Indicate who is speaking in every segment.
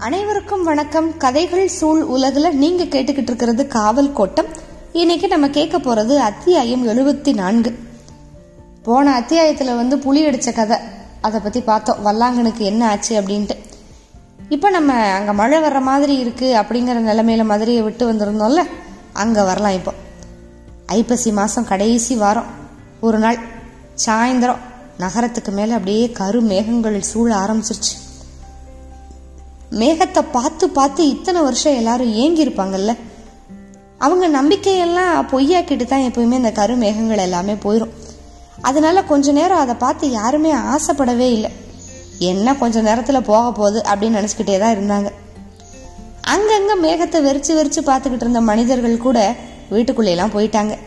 Speaker 1: அனைவருக்கும் வணக்கம். கதைகள் சூழ் உலகில் நீங்க கேட்டுக்கிட்டு இருக்கிறது காவல் கோட்டம். இன்னைக்கு நம்ம கேட்க போறது அத்தியாயம் எழுபத்தி நான்கு போன அத்தியாயத்துல வந்து புலி அடிச்ச கதை. அதை பத்தி பார்த்தோம். வல்லாங்கனுக்கு என்ன ஆச்சு அப்படின்ட்டு. இப்போ நம்ம அங்க மழை வர்ற மாதிரி இருக்கு அப்படிங்கிற நிலைமையில மதுரையை விட்டு வந்திருந்தோம்ல அங்க வரலாம் இப்போ. ஐப்பசி மாசம் கடைசி வாரம். ஒரு நாள் சாயந்தரம். நகரத்துக்கு மேலே அப்படியே கரு மேகங்கள் சூழ ஆரம்பிச்சிருச்சு. மேகத்தை பார்த்து பார்த்து இத்தனை வருஷம் எல்லாரும் ஏங்கி இருப்பாங்கல்ல அவங்க நம்பிக்கையெல்லாம் பொய்யாக்கிட்டு தான் எப்போயுமே இந்த கருமேகங்கள் எல்லாமே போயிடும் அதனால கொஞ்ச நேரம் அதை பார்த்து யாருமே ஆசைப்படவே இல்லை. என்ன கொஞ்ச நேரத்தில் போக போகுது அப்படின்னு நினச்சிக்கிட்டே தான் இருந்தாங்க. அங்கங்க மேகத்தை வெறிச்சு வெறிச்சு பார்த்துக்கிட்டு இருந்த மனிதர்கள் கூட வீட்டுக்குள்ளேலாம் போயிட்டாங்க.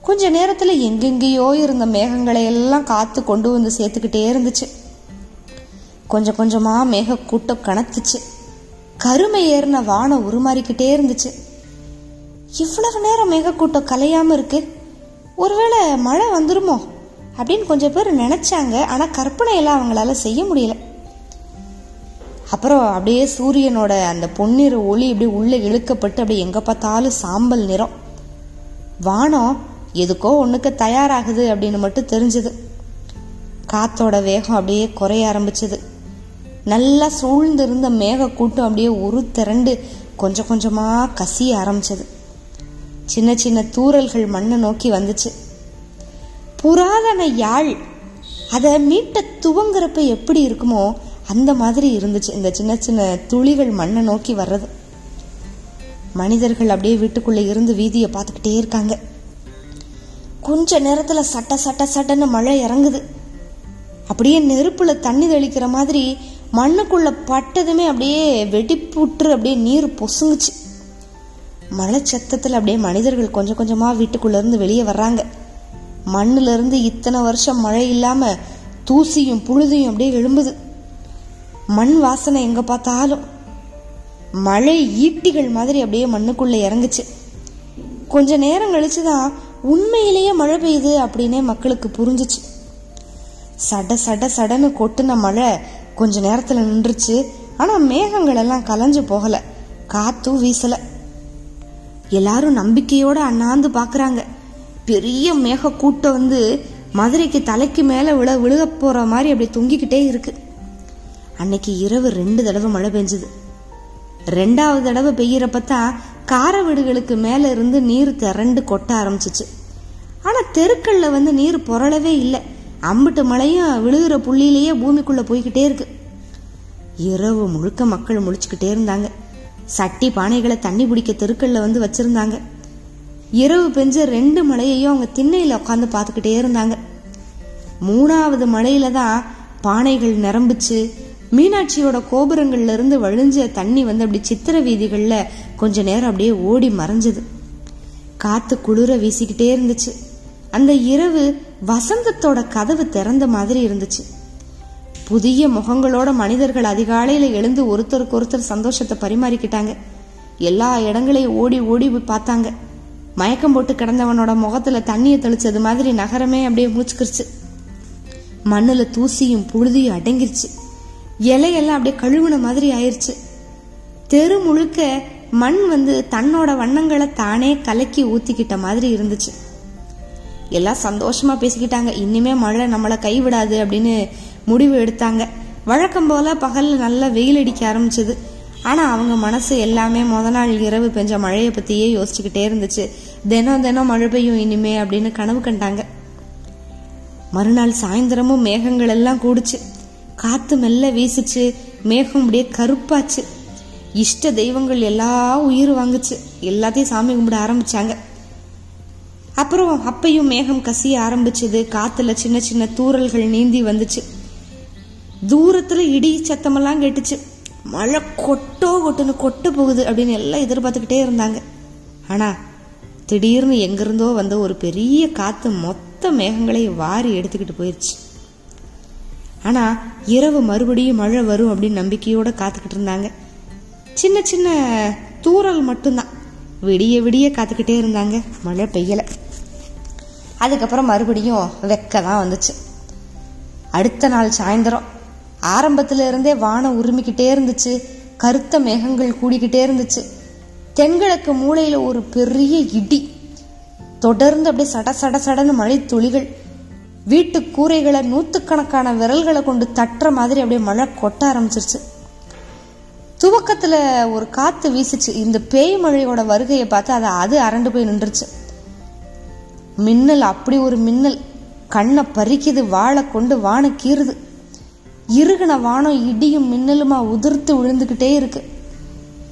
Speaker 1: கொஞ்ச நேரத்தில் எங்கெங்கேயோ இருந்த மேகங்களை எல்லாம் காத்து கொண்டு வந்து சேர்த்துக்கிட்டே இருந்துச்சு. கொஞ்சம் கொஞ்சமாக மேக கூட்டம் கருமை ஏறின வானம் உருமாறிக்கிட்டே இருந்துச்சு. இவ்வளவு நேரம் மேகக்கூட்டம் கலையாம இருக்கு. ஒருவேளை மழை வந்துருமோ அப்படின்னு கொஞ்சம் பேர் நினைச்சாங்க. ஆனா கற்பனையெல்லாம் அவங்களால செய்ய முடியல. அப்புறம் அப்படியே சூரியனோட அந்த பொன்னிற ஒளி அப்படியே உள்ளே இழுக்கப்பட்டு அப்படியே எங்க பார்த்தாலும் சாம்பல் நிறம். வானம் எதுக்கோ ஒண்ணுக்கு தயாராகுது அப்படின்னு மட்டும் தெரிஞ்சது. காத்தோட வேகம் அப்படியே குறைய ஆரம்பிச்சது. நல்லா சூழ்ந்திருந்த மேகக்கூட்டம் அப்படியே ஒரு திரண்டு கொஞ்சம் கொஞ்சமாக கசிய ஆரம்பிச்சது. சின்ன சின்ன தூறல்கள் மண்ணை நோக்கி வந்துச்சு. புராதன யாழ் அதை மீட்ட துவங்குறப்ப எப்படி இருக்குமோ அந்த மாதிரி இருந்துச்சு இந்த சின்ன சின்ன துளிகள் மண்ணை நோக்கி வர்றது. மனிதர்கள் அப்படியே வீட்டுக்குள்ளே இருந்து வீதியை பார்த்துக்கிட்டே இருக்காங்க. கொஞ்ச நேரத்தில் சட்ட சட்ட சட்டன்னு மழை இறங்குது. அப்படியே நெருப்புல தண்ணி தெளிக்கிற மாதிரி மண்ணுக்குள்ள பட்டதுமே அப்படியே வெடிப்புற்று அப்படியே நீர் பொசுங்குச்சு. மழை அப்படியே மனிதர்கள் கொஞ்சம் கொஞ்சமாக வீட்டுக்குள்ளேருந்து வெளியே வர்றாங்க. மண்ணிலிருந்து இத்தனை வருஷம் மழை இல்லாமல் தூசியும் புழுதியும் அப்படியே எழும்புது. மண் வாசனை எங்கே பார்த்தாலும். மழை ஈட்டிகள் மாதிரி அப்படியே மண்ணுக்குள்ளே இறங்குச்சு. கொஞ்ச நேரம் கழிச்சுதான் உண்மையிலேயே மழை பெய்யுது அப்படின்னே மக்களுக்கு புரிஞ்சுச்சு. சட சட சடன்னு கொட்டின மழை கொஞ்ச நேரத்துல நின்றுச்சு. ஆனா மேகங்கள் எல்லாம் கலைஞ்சு போகல. காத்தும் வீசல. எல்லாரும் நம்பிக்கையோட அண்ணாந்து பாக்குறாங்க. பெரிய மேக கூட்டம் வந்து மதுரைக்கு தலைக்கு மேல விழ விழுக போற மாதிரி அப்படி தொங்கிக்கிட்டே இருக்கு. அன்னைக்கு இரவு ரெண்டு தடவை மழை பெஞ்சுது. ரெண்டாவது தடவை பெய்யறப்ப தான் கார வீடுகளுக்கு மேல இருந்து நீர் திரண்டு கொட்ட ஆரம்பிச்சிச்சு. ஆனா தெருக்கள்ல வந்து நீர் புரளவே இல்லை. அம்பிட்டு மலையும் விழுகிற புள்ளியிலேயே பூமிக்குள்ளே போய்கிட்டே இருக்கு. இரவு முழுக்க மக்கள் முழிச்சுக்கிட்டே இருந்தாங்க. சட்டி பானைகளை தண்ணி பிடிக்க தெருக்களில் வந்து வச்சுருந்தாங்க. இரவு பெஞ்ச ரெண்டு மலையையும் அவங்க திண்ணையில் உட்காந்து பார்த்துக்கிட்டே இருந்தாங்க. மூணாவது மலையில தான் பானைகள் நிரம்பிச்சு மீனாட்சியோட கோபுரங்கள்ல இருந்து வழிஞ்ச தண்ணி வந்து அப்படி சித்திர வீதிகளில் கொஞ்ச நேரம் அப்படியே ஓடி மறைஞ்சது. காத்து குளிர வீசிக்கிட்டே இருந்துச்சு. அந்த இரவு வசந்தத்தோட கதவு திறந்த மாதிரி இருந்துச்சு. புதிய முகங்களோட மனிதர்கள் அதிகாலையில எழுந்து ஒருத்தருக்கு ஒருத்தர் சந்தோஷத்தை பரிமாறிக்கிட்டாங்க. எல்லா இடங்களையும் ஓடி ஓடி பார்த்தாங்க. மயக்கம் போட்டு கிடந்தவனோட முகத்துல தண்ணியை தெளிச்சது மாதிரி நகரமே அப்படியே மூச்சுக்கிருச்சு. மண்ணுல தூசியும் புழுதியும் அடங்கிருச்சு. இலையெல்லாம் அப்படியே கழுவுன மாதிரி ஆயிருச்சு. தெரு முழுக்க மண் வந்து தன்னோட வண்ணங்களை தானே கலக்கி ஊத்திக்கிட்ட மாதிரி இருந்துச்சு. எல்லாம் சந்தோஷமா பேசிக்கிட்டாங்க. இனிமே மழை நம்மளை கைவிடாது அப்படின்னு முடிவு எடுத்தாங்க. வழக்கம் போல பகல்ல நல்லா வெயில் அடிக்க ஆரம்பிச்சது. ஆனா அவங்க மனசு எல்லாமே முத நாள் இரவு பெஞ்ச மழையை பத்தியே யோசிச்சுக்கிட்டே இருந்துச்சு. தினம் தினம் மழை பெய்யும் இனிமே அப்படின்னு கனவு கண்டாங்க. மறுநாள் சாயந்தரமும் மேகங்கள் எல்லாம் கூடுச்சு. காத்து மெல்ல வீசிச்சு. மேகம் அப்படியே கருப்பாச்சு. இஷ்ட தெய்வங்கள் எல்லா உயிர் வாங்குச்சு. எல்லாத்தையும் சாமி கும்பிட ஆரம்பிச்சாங்க. அப்புறம் அப்பையும் மேகம் கசிய ஆரம்பிச்சது. காத்துல சின்ன சின்ன தூறல்கள் நீந்தி வந்துச்சு. தூரத்துல இடி சத்தமெல்லாம் கேட்டுச்சு. மழை கொட்டோ கொட்டுன்னு கொட்ட போகுது அப்படின்னு எல்லாம் எதிர்பார்த்துக்கிட்டே இருந்தாங்க. ஆனா திடீர்னு எங்கிருந்தோ வந்த ஒரு பெரிய காத்து மொத்த மேகங்களை வாரி எடுத்துக்கிட்டு போயிருச்சு. ஆனா இரவு மறுபடியும் மழை வரும் அப்படின்னு நம்பிக்கையோட காத்துக்கிட்டு இருந்தாங்க. சின்ன சின்ன தூறல் மட்டும்தான். விடிய விடிய காத்துக்கிட்டே இருந்தாங்க. மழை பெய்யலை. அதுக்கப்புறம் மறுபடியும் வெக்க தான் வந்துச்சு. அடுத்த நாள் சாயந்தரம். ஆரம்பத்துல இருந்தே வானம் உருமிக்கிட்டே இருந்துச்சு. கருத்த மேகங்கள் கூடிக்கிட்டே இருந்துச்சு. தென்கிழக்கு மூளையில ஒரு பெரிய இடி. தொடர்ந்து அப்படியே சட சட சடன்னு மழை துளிகள் வீட்டு கூரைகளை நூத்துக்கணக்கான விரல்களை கொண்டு தட்டுற மாதிரி அப்படியே மழை கொட்ட ஆரம்பிச்சிருச்சு. துவக்கத்துல ஒரு காத்து வீசிச்சு. இந்த பேய் மழையோட வருகையை பார்த்து அதை அது அரண்டு போய் நின்றுச்சு. மின்னல் அப்படி ஒரு மின்னல். கண்ணை பறிக்குது வாழை கொண்டு வானை கீறுது. இருகின வானம் இடியும் மின்னலுமா உதிர்த்து விழுந்துக்கிட்டே இருக்கு.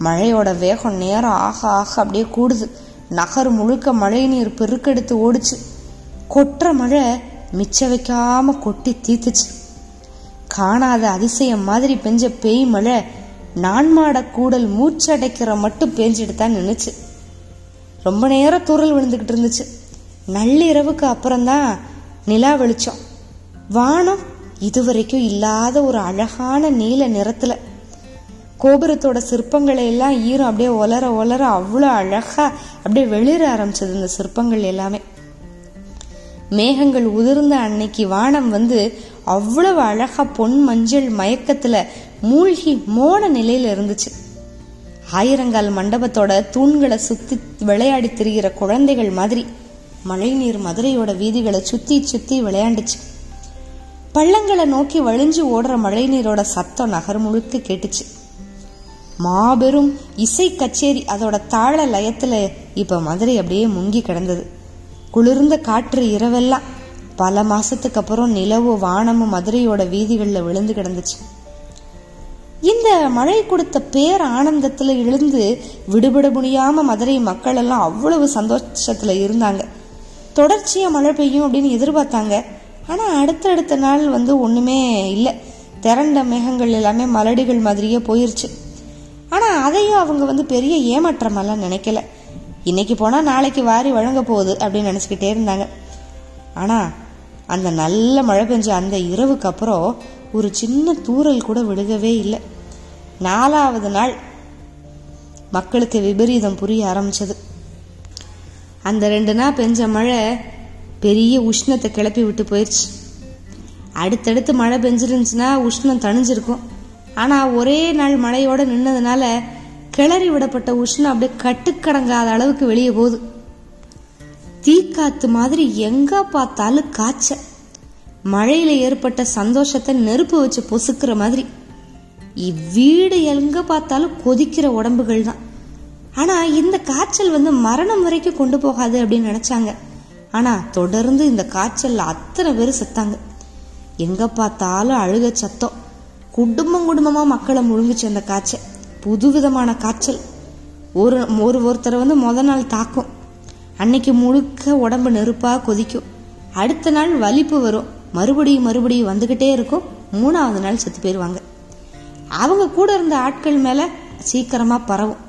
Speaker 1: மழையோட வேகம் நேரம் ஆக ஆக அப்படியே கூடுது. நகர் முழுக்க மழை நீர் பெருக்கெடுத்து ஓடிச்சு. கொட்டுற மழை மிச்ச வைக்காம கொட்டி தீத்துச்சு. காணாத அதிசயம் மாதிரி பெஞ்ச பேய் மழை நான்மாட கூடல் மூச்சடைக்கிற மட்டும் பேஞ்சிட்டு தான் நின்றுச்சு ரொம்ப நேரம் துரல் விழுந்துக்கிட்டு இருந்துச்சு. நள்ளிரவுக்கு அப்புறம்தான் நிலா வெளிச்சம். வானம் இதுவரைக்கும் இல்லாத ஒரு அழகான நீல நிறத்துல. கோபுரத்தோட சிற்பங்களை எல்லாம் ஈரம் அப்படியே ஒலர ஒலர அவ்வளோ அழகா அப்படியே வெளிர ஆரம்பிச்சது இந்த சிற்பங்கள் எல்லாமே. மேகங்கள் உதிர்ந்த அன்னைக்கு வானம் வந்து அவ்வளவு அழகா பொன் மஞ்சள் மயக்கத்துல மூழ்கி மோன நிலையில இருந்துச்சு. ஆயிரங்கால் மண்டபத்தோட தூண்களை சுத்தி விளையாடி திரிகிற குழந்தைகள் மாதிரி. மழைநீர் மதுரையோட வீதிகளை சுத்தி சுத்தி விளையாண்டுச்சு. பள்ளங்களை நோக்கி வழிஞ்சு ஓடுற மழைநீரோட சத்தம் நகர் முழுக்க கேட்டுச்சு. மாபெரும் இசை கச்சேரி அதோட தாள லயத்துல இப்ப மதுரை அப்படியே முங்கி கிடந்தது. குளிர்ந்த காற்று இரவெல்லாம் பல மாசத்துக்கு அப்புறம் நிலவு வானமும் மதுரையோட வீதிகளில் விழுந்து கிடந்துச்சு. இந்த மழை கொடுத்த பேர் ஆனந்தத்துல எழுந்து விடுபட முடியாம மதுரை மக்கள் எல்லாம் அவ்வளவு சந்தோஷத்துல இருந்தாங்க. தொடர்ச்சியாக மழை பெய்யும் அப்படின்னு எதிர்பார்த்தாங்க. ஆனால் அடுத்தடுத்த நாள் வந்து ஒன்றுமே இல்லை. திரண்ட மேகங்கள் எல்லாமே மலடிகள் மாதிரியே போயிருச்சு. ஆனால் அதையும் அவங்க வந்து பெரிய ஏமாற்றமெல்லாம் நினைக்கல. இன்னைக்கு போனால் நாளைக்கு வாரி வழங்க போகுது அப்படின்னு நினச்சிக்கிட்டே இருந்தாங்க. ஆனால் அந்த நல்ல மழை பெஞ்ச அந்த இரவுக்கு அப்புறம் ஒரு சின்ன தூறல் கூட விழுகவே இல்லை. நாலாவது நாள் மக்களுக்கு விபரீதம் புரிய ஆரம்பிச்சது. அந்த ரெண்டு நாள் பெஞ்ச மழை பெரிய உஷ்ணத்தை கிளப்பி விட்டு போயிடுச்சு அடுத்தடுத்து மழை பெஞ்சிருந்துச்சுன்னா உஷ்ணம் தணிஞ்சிருக்கும். ஆனால் ஒரே நாள் மழையோடு நின்னதுனால கிளறி விடப்பட்ட உஷ்ணம் அப்படியே கட்டுக்கடங்காத அளவுக்கு வெளியே போகுது. தீக்காத்து மாதிரி எங்கே பார்த்தாலும் காய்ச்ச. மழையில் ஏற்பட்ட சந்தோஷத்தை நெருப்பு வச்சு பொசுக்கிற மாதிரி. இவ்வீடு எங்கே பார்த்தாலும் கொதிக்கிற உடம்புகள் தான். ஆனா இந்த காய்ச்சல் வந்து மரணம் வரைக்கும் கொண்டு போகாது அப்படின்னு நினைச்சாங்க. ஆனா தொடர்ந்து இந்த காய்ச்சல்ல அத்தனை பேர் செத்தாங்க. எங்க பார்த்தாலும் அழுக சத்தம். குடும்பம் குடும்பமா மக்களை முழுங்குச்சு அந்த காய்ச்சல். புதுவிதமான காய்ச்சல். ஒரு ஒரு ஒருத்தரை வந்து முத நாள் தாக்கும். அன்னைக்கு முழுக்க உடம்பு நெருப்பா கொதிக்கும். அடுத்த நாள் வலிப்பு வரும். மறுபடியும் மறுபடியும் வந்துகிட்டே இருக்கும். மூணாவது நாள் செத்து போயிருவாங்க அவங்க கூட இருந்த ஆட்கள் மேல சீக்கிரமா பரவும்.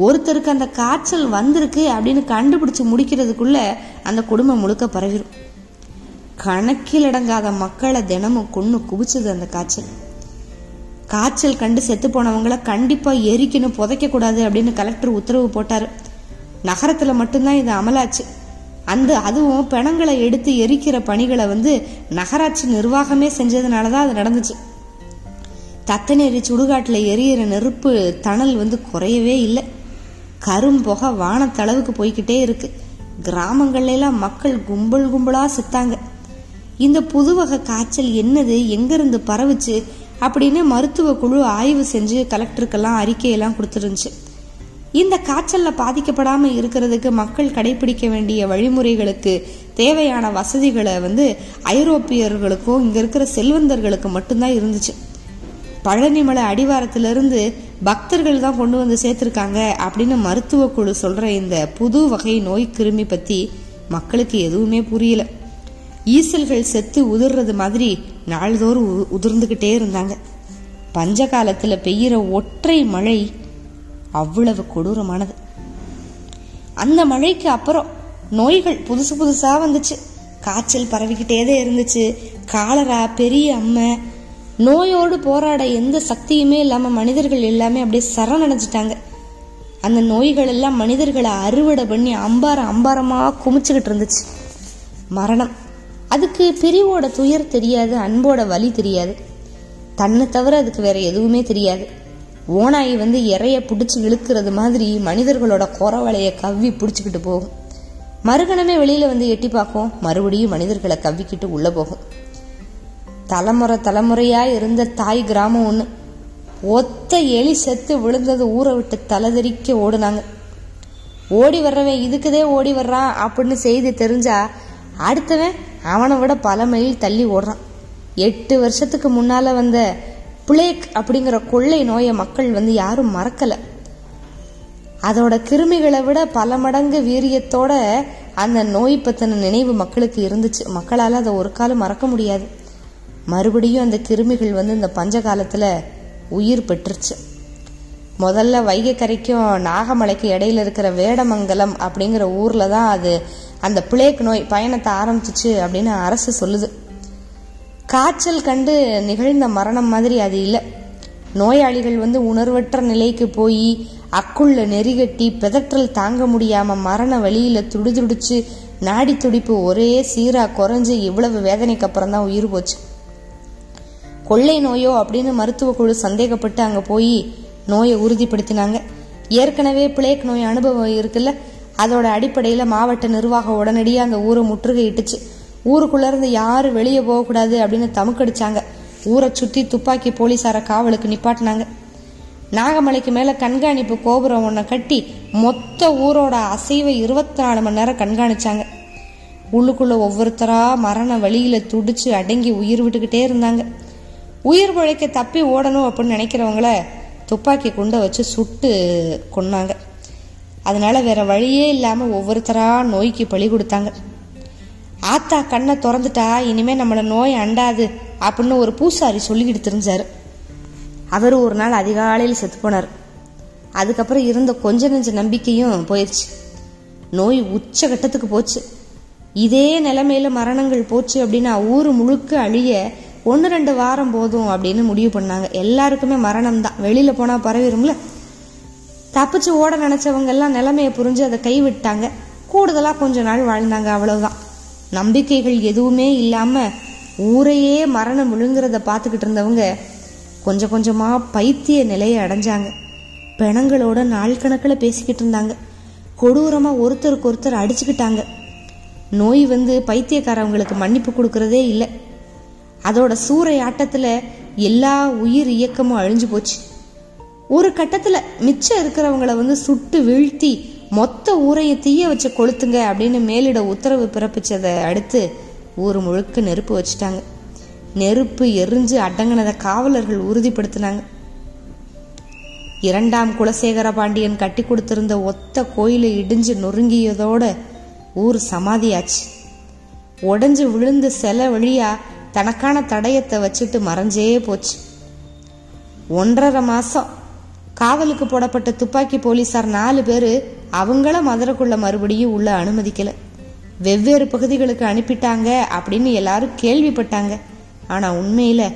Speaker 1: ஒருத்தருக்கு அந்த காய்ச்சல் வந்திருக்கு அப்படின்னு கண்டுபிடிச்சு முடிக்கிறதுக்குள்ள அந்த குடும்பம் முழுக்க பரவிடும் கணக்கில் அடங்காத மக்களை தினமும் கொன்று குவிச்சது அந்த காய்ச்சல். காய்ச்சல் கண்டு செத்து போனவங்கள கண்டிப்பாக எரிக்கணும் புதைக்க கூடாது அப்படின்னு கலெக்டர் உத்தரவு போட்டார். நகரத்தில் மட்டும்தான் இது அமலாச்சு. அந்த அதுவும் பிணங்களை எடுத்து எரிக்கிற பணிகளை வந்து நகராட்சி நிர்வாகமே செஞ்சதுனால தான் அது நடந்துச்சு. தத்தநேரி சுடுகாட்டில் எரியிற நெருப்பு தணல் வந்து குறையவே இல்லை. கரும்புகை வானத்தளவுக்கு போய்கிட்டே இருக்கு. கிராமங்கள்லாம் எல்லாம் மக்கள் கும்பல் கும்பலா செத்தாங்க. இந்த புது வகை காய்ச்சல் என்னது? எங்கேருந்து பரவுச்சு? அப்படின்னு மருத்துவ குழு ஆய்வு செஞ்சு கலெக்டருக்கெல்லாம் அறிக்கையெல்லாம் கொடுத்துருந்துச்சு. இந்த காய்ச்சலில் பாதிக்கப்படாமல் இருக்கிறதுக்கு மக்கள் கடைபிடிக்க வேண்டிய வழிமுறைகளுக்கு தேவையான வசதிகளை வந்து ஐரோப்பியர்களுக்கும் இங்கே இருக்கிற செல்வந்தர்களுக்கு மட்டும்தான் இருந்துச்சு. பழனிமலை அடிவாரத்திலிருந்து பக்தர்கள் தான் கொண்டு வந்து சேர்த்துருக்காங்க அப்படின்னு மருத்துவ குழு சொல்கிற இந்த புது வகை நோய் கிருமி பற்றி மக்களுக்கு எதுவுமே புரியல. ஈசல்கள் செத்து உதிர்றது மாதிரி நாள்தோறும் உ- இருந்தாங்க. பஞ்ச காலத்தில் பெய்கிற ஒற்றை மழை அவ்வளவு கொடூரமானது. அந்த மழைக்கு அப்புறம் நோய்கள் புதுசு புதுசாக வந்துச்சு. காய்ச்சல் பரவிக்கிட்டே இருந்துச்சு. காலரா பெரிய அம்மை நோயோடு போராட எந்த சக்தியுமே இல்லாம மனிதர்கள் எல்லாமே அப்படியே சரணடைஞ்சிட்டாங்க அந்த நோய்கள் எல்லாம் மனிதர்களை அறுவடை பண்ணி அம்பாரம் அம்பாரமா குமிச்சுக்கிட்டு இருந்துச்சு. மரணம். அதுக்கு பிரிவோட துயர் தெரியாது அன்போட வலி தெரியாது. தன்னை தவிர அதுக்கு வேற எதுவுமே தெரியாது. ஓனாயி வந்து இறைய பிடிச்சி இழுக்கிறது மாதிரி மனிதர்களோட குறவலையை கவ்வி பிடிச்சிக்கிட்டு போகும். மறுகணமே வெளியில வந்து எட்டி பார்க்கும் மறுபடியும் மனிதர்களை கவ்விக்கிட்டு உள்ள போகும். தலைமுறை தலைமுறையா இருந்த தாய் கிராமம் ஒன்று ஒத்த எலி செத்து விழுந்தது ஊரை விட்டு தலைதெறிக்க ஓடுனாங்க. ஓடி வர்றவன் இதுக்குதே ஓடி வர்றான் அப்படின்னு செய்தி தெரிஞ்சா அடுத்தவன் அவனை விட பல மைல் தள்ளி ஓடுறான். எட்டு வருஷத்துக்கு முன்னால வந்த பிளேக் அப்படிங்கிற கொள்ளை நோயை மக்கள் வந்து யாரும் மறக்கல. அதோட கிருமிகளை விட பல மடங்கு வீரியத்தோட அந்த நோய் பத்தின நினைவு மக்களுக்கு இருந்துச்சு. மக்களால் அதை ஒரு காலம் மறக்க முடியாது. மறுபடியும் அந்த கிருமிகள் வந்து இந்த பஞ்ச காலத்தில் உயிர் பெற்றுச்சு முதல்ல வைகை கரைக்கும் நாகமலைக்கு இடையில இருக்கிற வேடமங்கலம் அப்படிங்கிற ஊரில் தான் அது அந்த பிளேக் நோய் பயணத்தை ஆரம்பிச்சிச்சு அப்படின்னு அரசு சொல்லுது. காய்ச்சல் கண்டு நிகழ்ந்த மரணம் மாதிரி அது இல்லை. நோயாளிகள் வந்து உணர்வற்ற நிலைக்கு போய் அக்குள்ள நெறிகட்டி பிதற்றல் தாங்க முடியாம மரண வழியில துடிதுடிச்சு நாடி துடிப்பு ஒரே சீரா குறைஞ்சு இவ்வளவு வேதனைக்கு அப்புறம் தான் உயிர் போச்சு. கொள்ளை நோயோ அப்படின்னு மருத்துவ குழு சந்தேகப்பட்டு அங்க போய் நோயை உறுதிப்படுத்தினாங்க. ஏற்கனவே பிளேக் நோய் அனுபவம் இருக்குல்ல அதோட அடிப்படையில மாவட்ட நிர்வாகம் உடனடியாக அந்த ஊரை முற்றுகையிட்டுச்சு. ஊருக்குள்ள இருந்து யாரும் வெளியே போகக்கூடாது அப்படின்னு தமுக்கடிச்சாங்க. ஊரை சுற்றி துப்பாக்கி போலீசார காவலுக்கு நிப்பாட்டினாங்க. நாகமலைக்கு மேல கண்காணிப்பு கோபுரம் ஒன்றை கட்டி மொத்த ஊரோட அசைவை இருபத்தி நாலு மணி நேரம் கண்காணிச்சாங்க. உள்ளுக்குள்ள ஒவ்வொருத்தரா மரண வழியில துடிச்சு அடங்கி உயிர் விட்டுக்கிட்டே இருந்தாங்க. உயிர் பிழைக்க தப்பி ஓடணும் அப்படின்னு நினைக்கிறவங்கள துப்பாக்கி குண்டை வச்சு சுட்டு கொன்னாங்க. அதனால வேற வழியே இல்லாமல் ஒவ்வொருத்தரா நோய்க்கு பழி கொடுத்தாங்க. ஆத்தா கண்ணை திறந்துட்டா இனிமே நம்மள நோய் அண்டாது அப்படின்னு ஒரு பூசாரி சொல்லிக்கிட்டு தெரிஞ்சாரு. அவர் ஒரு நாள் அதிகாலையில் செத்து போனார். அதுக்கப்புறம் இருந்த கொஞ்ச நெஞ்ச நம்பிக்கையும் போயிடுச்சு நோய் உச்சகட்டத்துக்கு போச்சு. இதே நிலைமையில மரணங்கள் போச்சு அப்படின்னா ஊர் முழுக்க அழிய ஒன்று ரெண்டு வாரம் போதும் அப்படின்னு முடிவு பண்ணாங்க. எல்லாருக்குமே மரணம் தான். வெளியில் போனால் பரவிடும்ல தப்பிச்சு ஓட நினச்சவங்க எல்லாம் நிலைமையை புரிஞ்சு அதை கைவிட்டாங்க. கூடுதலாக கொஞ்ச நாள் வாழ்ந்தாங்க அவ்வளோதான் நம்பிக்கைகள் எதுவுமே இல்லாமல் ஊரையே மரணம் விழுங்குறத பார்த்துக்கிட்டு இருந்தவங்க கொஞ்சம் கொஞ்சமாக பைத்திய நிலையை அடைஞ்சாங்க. பிணங்களோட நாள் கணக்கில் பேசிக்கிட்டு இருந்தாங்க. கொடூரமாக ஒருத்தருக்கு ஒருத்தர் அடிச்சுக்கிட்டாங்க. நோய் வந்து பைத்தியக்காரவங்களுக்கு மன்னிப்பு கொடுக்கறதே இல்லை. அதோட சூறையாட்டத்துல எல்லா உயிர் இயக்கமும் அழிஞ்சு போச்சு. ஒரு கட்டத்துல மிச்சம் இருக்கிறவங்கள வந்து சுட்டு வீழ்த்தி மொத்த ஊரையை தீய வச்சு கொளுத்துங்க அப்படின்னு மேலிட உத்தரவு பிறப்பிச்சதை அடுத்து ஊர் முழுக்க நெருப்பு வச்சுட்டாங்க. நெருப்பு எரிஞ்சு அடங்கினதை காவலர்கள் உறுதிப்படுத்தினாங்க. இரண்டாம் குலசேகர பாண்டியன் கட்டி கொடுத்திருந்த ஒத்த கோயிலை இடிஞ்சு நொறுங்கியதோட ஊர் சமாதியாச்சு. உடஞ்சு விழுந்து சில வழியா தனக்கான தடயத்தை வச்சுட்டு மறைஞ்சே போச்சு. ஒன்றரை மாசம் காவலுக்கு போடப்பட்ட துப்பாக்கி போலீசார் நாலு பேரு அவங்கள மதுரைக்குள்ள மறுபடியும் உள்ள அனுமதிக்கல. வெவ்வேறு பகுதிகளுக்கு அனுப்பிட்டாங்க அப்படின்னு எல்லாரும் கேள்விப்பட்டாங்க. ஆனா உண்மையில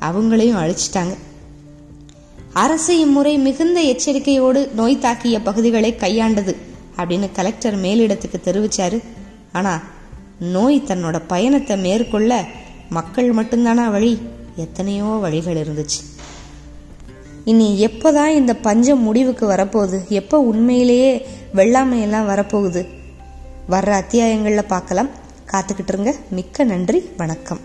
Speaker 1: அவங்களையும் அழிச்சிட்டாங்க. அரசு இம்முறை மிகுந்த எச்சரிக்கையோடு நோய் தாக்கிய பகுதிகளை கையாண்டது அப்படின்னு கலெக்டர் மேலிடத்துக்கு தெரிவிச்சாரு. ஆனா நோய் தன்னோட பயணத்தை மேற்கொள்ள மக்கள் மட்டும்தானா வழி? எத்தனையோ வழிகள் இருந்துச்சு. இனி எப்போதான் இந்த பஞ்சம் முடிவுக்கு வரப்போகுது? எப்போ உண்மையிலேயே வெள்ளாமையெல்லாம் வரப்போகுது? வர்ற அத்தியாயங்களில் பார்க்கலாம். காத்துக்கிட்டு இருங்க. மிக்க நன்றி. வணக்கம்.